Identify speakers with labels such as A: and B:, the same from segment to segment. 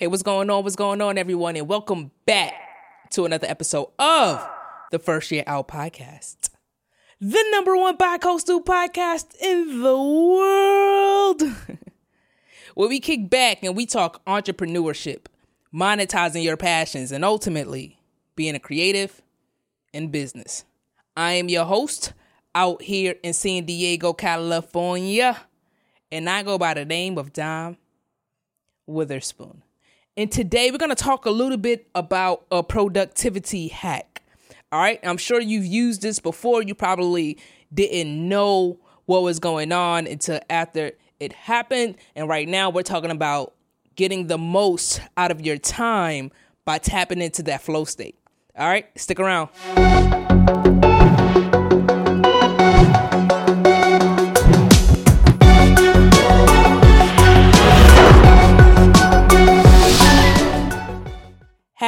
A: Hey, what's going on? What's going on, everyone? And welcome back to another episode of the First Year Out Podcast, the number one bi-coastal podcast in the world. where we kick back and we talk entrepreneurship, monetizing your passions, and ultimately being a creative in business. I am your host out here in San Diego, California, and I go by the name of Dom Witherspoon. And today we're going to talk a little bit about a productivity hack. All right. I'm sure you've used this before. You probably didn't know what was going on until after it happened. And right now we're talking about getting the most out of your time by tapping into that flow state. All right. Stick around.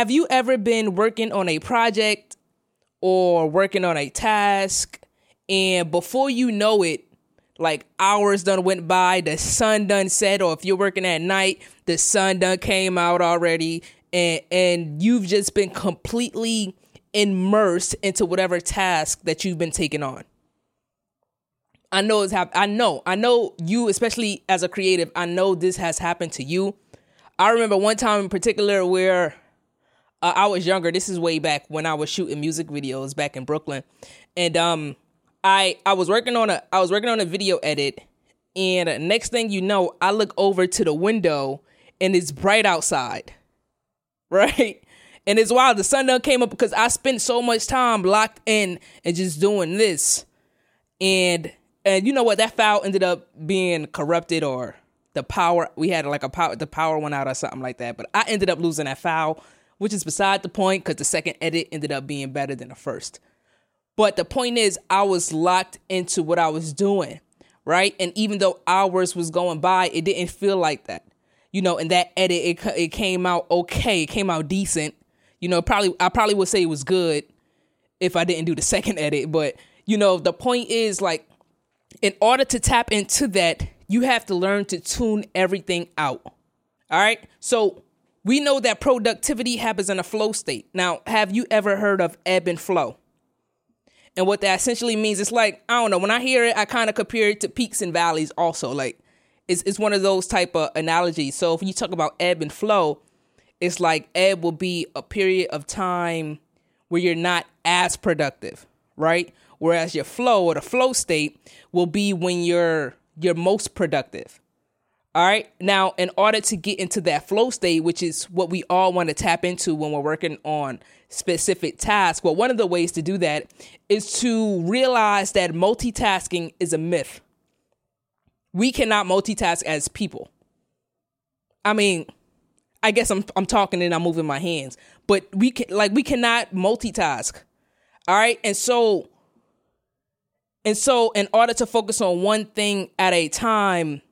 A: Have you ever been working on a project or working on a task and before you know it, like hours done went by, the sun done set, or if you're working at night, the sun done came out already, and and you've just been completely immersed into whatever task that you've been taking on. I know it's hap- I know. I know you, especially as a creative, I know this has happened to you. I remember one time in particular where uh, I was younger. This is way back when I was shooting music videos back in Brooklyn, and um, I I was working on a I was working on a video edit, and next thing you know, I look over to the window and it's bright outside, right? And it's wild. The sun came up because I spent so much time locked in and just doing this, and and you know what? That file ended up being corrupted or the power we had like a power the power went out or something like that. But I ended up losing that file which is beside the point because the second edit ended up being better than the first. But the point is, I was locked into what I was doing, right? And even though hours was going by, it didn't feel like that. You know, and that edit, it, it came out okay. It came out decent. You know, probably I probably would say it was good if I didn't do the second edit. But you know, the point is like, in order to tap into that, you have to learn to tune everything out. All right. So we know that productivity happens in a flow state. Now, have you ever heard of ebb and flow? And what that essentially means, it's like, I don't know, when I hear it, I kind of compare it to peaks and valleys also. Like, it's, it's one of those type of analogies. So if you talk about ebb and flow, it's like ebb will be a period of time where you're not as productive, right? Whereas your flow or the flow state will be when you're you're most productive. All right. Now, in order to get into that flow state, which is what we all want to tap into when we're working on specific tasks, well, one of the ways to do that is to realize that multitasking is a myth. We cannot multitask as people. I mean, I guess I'm I'm talking and I'm moving my hands, but we can like we cannot multitask. All right? And so and so in order to focus on one thing at a time,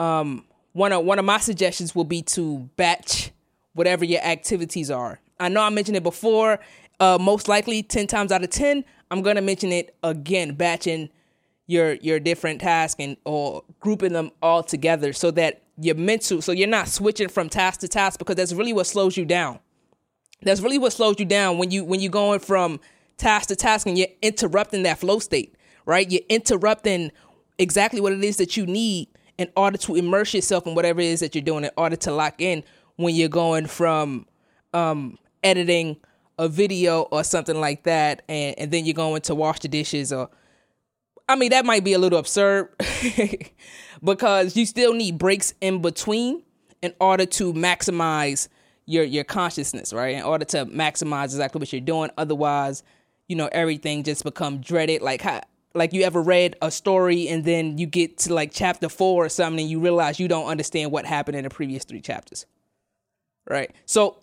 A: um, one of one of my suggestions will be to batch whatever your activities are. I know I mentioned it before. Uh, most likely, ten times out of ten, I'm gonna mention it again. Batching your your different tasks and or grouping them all together so that you're mental, so you're not switching from task to task because that's really what slows you down. That's really what slows you down when you when you're going from task to task and you're interrupting that flow state, right? You're interrupting exactly what it is that you need in order to immerse yourself in whatever it is that you're doing, in order to lock in when you're going from um, editing a video or something like that, and, and then you're going to wash the dishes or I mean, that might be a little absurd because you still need breaks in between in order to maximize your your consciousness, right? In order to maximize exactly what you're doing. Otherwise, you know, everything just become dreaded. Like how like you ever read a story and then you get to like chapter four or something and you realize you don't understand what happened in the previous three chapters. Right? So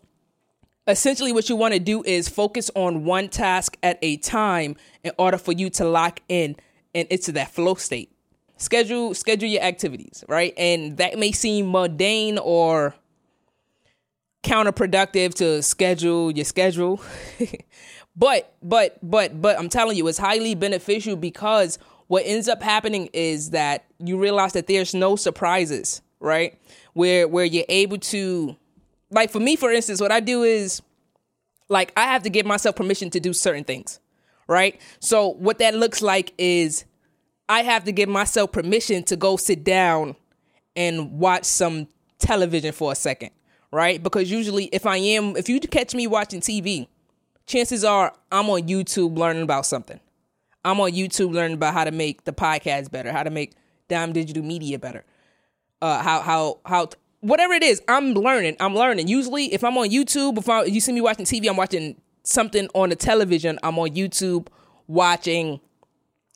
A: essentially what you want to do is focus on one task at a time in order for you to lock in and into that flow state. Schedule schedule your activities, right? And that may seem mundane or counterproductive to schedule your schedule. But but but but I'm telling you, it's highly beneficial because what ends up happening is that you realize that there's no surprises, right? Where where you're able to like for me, for instance, what I do is like I have to give myself permission to do certain things, right? So what that looks like is I have to give myself permission to go sit down and watch some television for a second, right? Because usually if I am if you catch me watching TV, chances are I'm on YouTube learning about something. I'm on YouTube learning about how to make the podcast better, how to make Dime Digital Media better. Uh how how how whatever it is, I'm learning. I'm learning. Usually if I'm on YouTube, if I, you see me watching TV, I'm watching something on the television, I'm on YouTube watching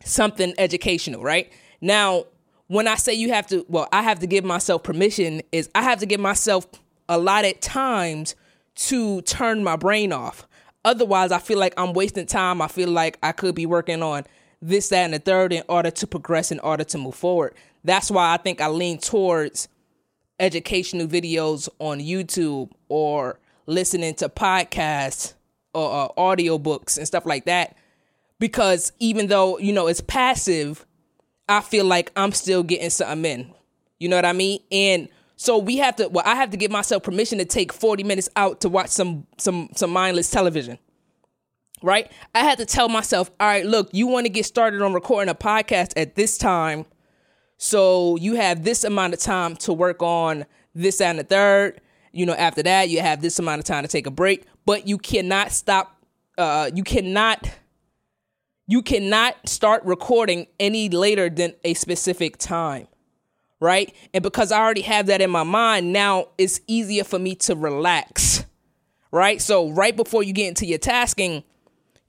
A: something educational, right? Now, when I say you have to, well, I have to give myself permission, is I have to give myself allotted times to turn my brain off. Otherwise, I feel like I'm wasting time. I feel like I could be working on this, that, and the third in order to progress, in order to move forward. That's why I think I lean towards educational videos on YouTube or listening to podcasts or uh, audiobooks and stuff like that because even though you know it's passive i feel like i'm still getting something in you know what i mean and so we have to well i have to give myself permission to take 40 minutes out to watch some some some mindless television right? I had to tell myself all right look you want to get started on recording a podcast at this time so you have this amount of time to work on this and the third. You know after that you have this amount of time to take a break. But you cannot stop uh you cannot you cannot start recording any later than a specific time, right? And because I already have that in my mind, now it's easier for me to relax, right? So, right before you get into your tasking,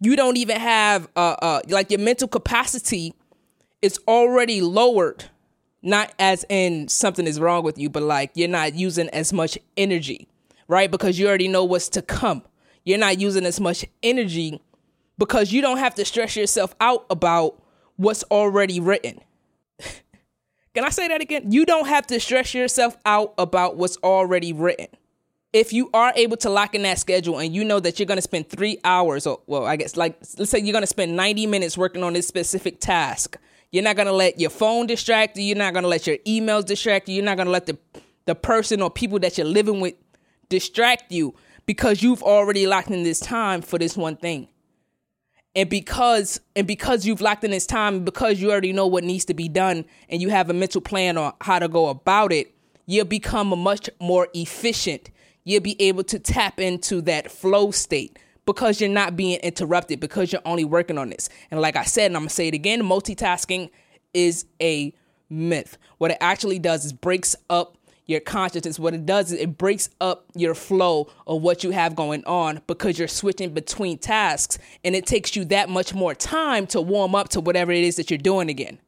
A: you don't even have, uh, uh, like your mental capacity is already lowered. Not as in something is wrong with you, but like you're not using as much energy, right? Because you already know what's to come. You're not using as much energy because you don't have to stress yourself out about what's already written. Can I say that again? You don't have to stress yourself out about what's already written. If you are able to lock in that schedule and you know that you're going to spend three hours, or well, I guess like let's say you're going to spend 90 minutes working on this specific task, you're not going to let your phone distract you. You're not going to let your emails distract you. You're not going to let the the person or people that you're living with distract you because you've already locked in this time for this one thing and because and because you've locked in this time because you already know what needs to be done and you have a mental plan on how to go about it you'll become a much more efficient. You'll be able to tap into that flow state because you're not being interrupted because you're only working on this. And like i said and i'm gonna say it again multitasking is a myth. What it actually does is breaks up your consciousness. What it does is it breaks up your flow of what you have going on because you're switching between tasks and it takes you that much more time to warm up to whatever it is that you're doing again.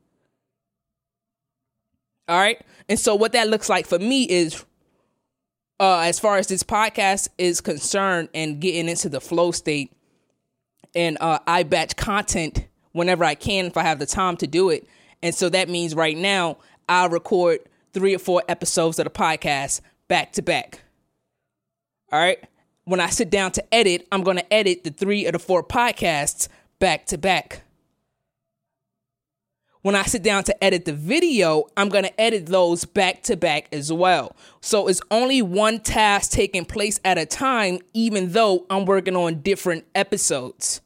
A: All right. And so what that looks like for me is uh as far as this podcast is concerned and getting into the flow state and uh I batch content whenever I can if I have the time to do it. And so that means right now I'll record three or four episodes of the podcast back to back. All right. When I sit down to edit, I'm going to edit the three or the four podcasts back to back. When I sit down to edit the video, I'm going to edit those back to back as well. So it's only one task taking place at a time, even though I'm working on different episodes.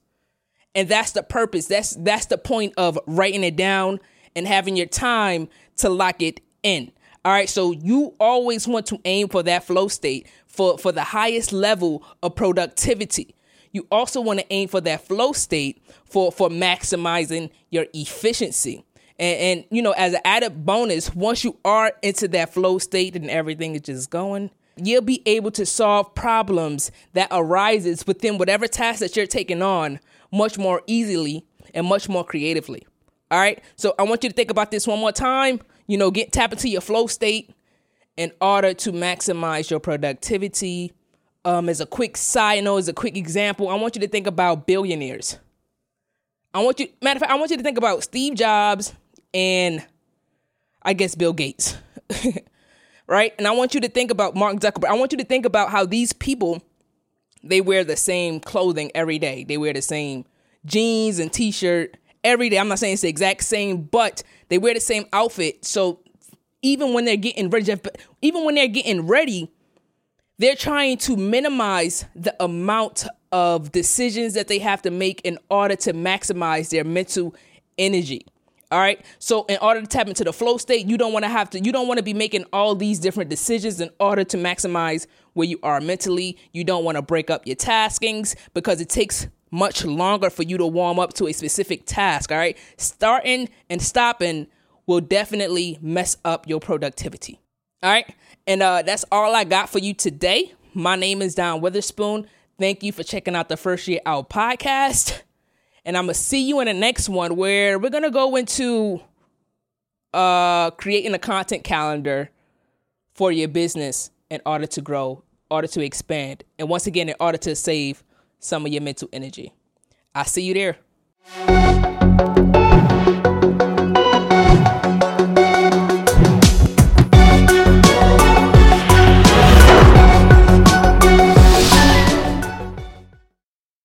A: And that's the purpose. That's that's the point of writing it down and having your time to lock it in. All right, so you always want to aim for that flow state for, for the highest level of productivity. You also want to aim for that flow state for, for maximizing your efficiency. And, and you know, as an added bonus, once you are into that flow state and everything is just going, you'll be able to solve problems that arises within whatever task that you're taking on much more easily and much more creatively. All right. So I want you to think about this one more time you know, get tap into your flow state in order to maximize your productivity. Um, as a quick side note, as a quick example, I want you to think about billionaires. I want you, matter of fact, I want you to think about Steve Jobs and I guess Bill Gates, right? And I want you to think about Mark Zuckerberg. I want you to think about how these people they wear the same clothing every day. They wear the same jeans and t-shirt every day. I'm not saying it's the exact same, but they wear the same outfit. So even when they're getting ready, even when they're getting ready they're trying to minimize the amount of decisions that they have to make in order to maximize their mental energy. All right. So in order to tap into the flow state, you don't want to have to, you don't want to be making all these different decisions in order to maximize where you are mentally. You don't want to break up your taskings because it takes much longer for you to warm up to a specific task. All right. Starting and stopping will definitely mess up your productivity. All right. And uh, that's all I got for you today. My name is Don Witherspoon. Thank you for checking out the First Year Out podcast. And I'm going to see you in the next one where we're going to go into uh, creating a content calendar for your business in order to grow, order to expand, and once again, in order to save some of your mental energy. I'll see you there.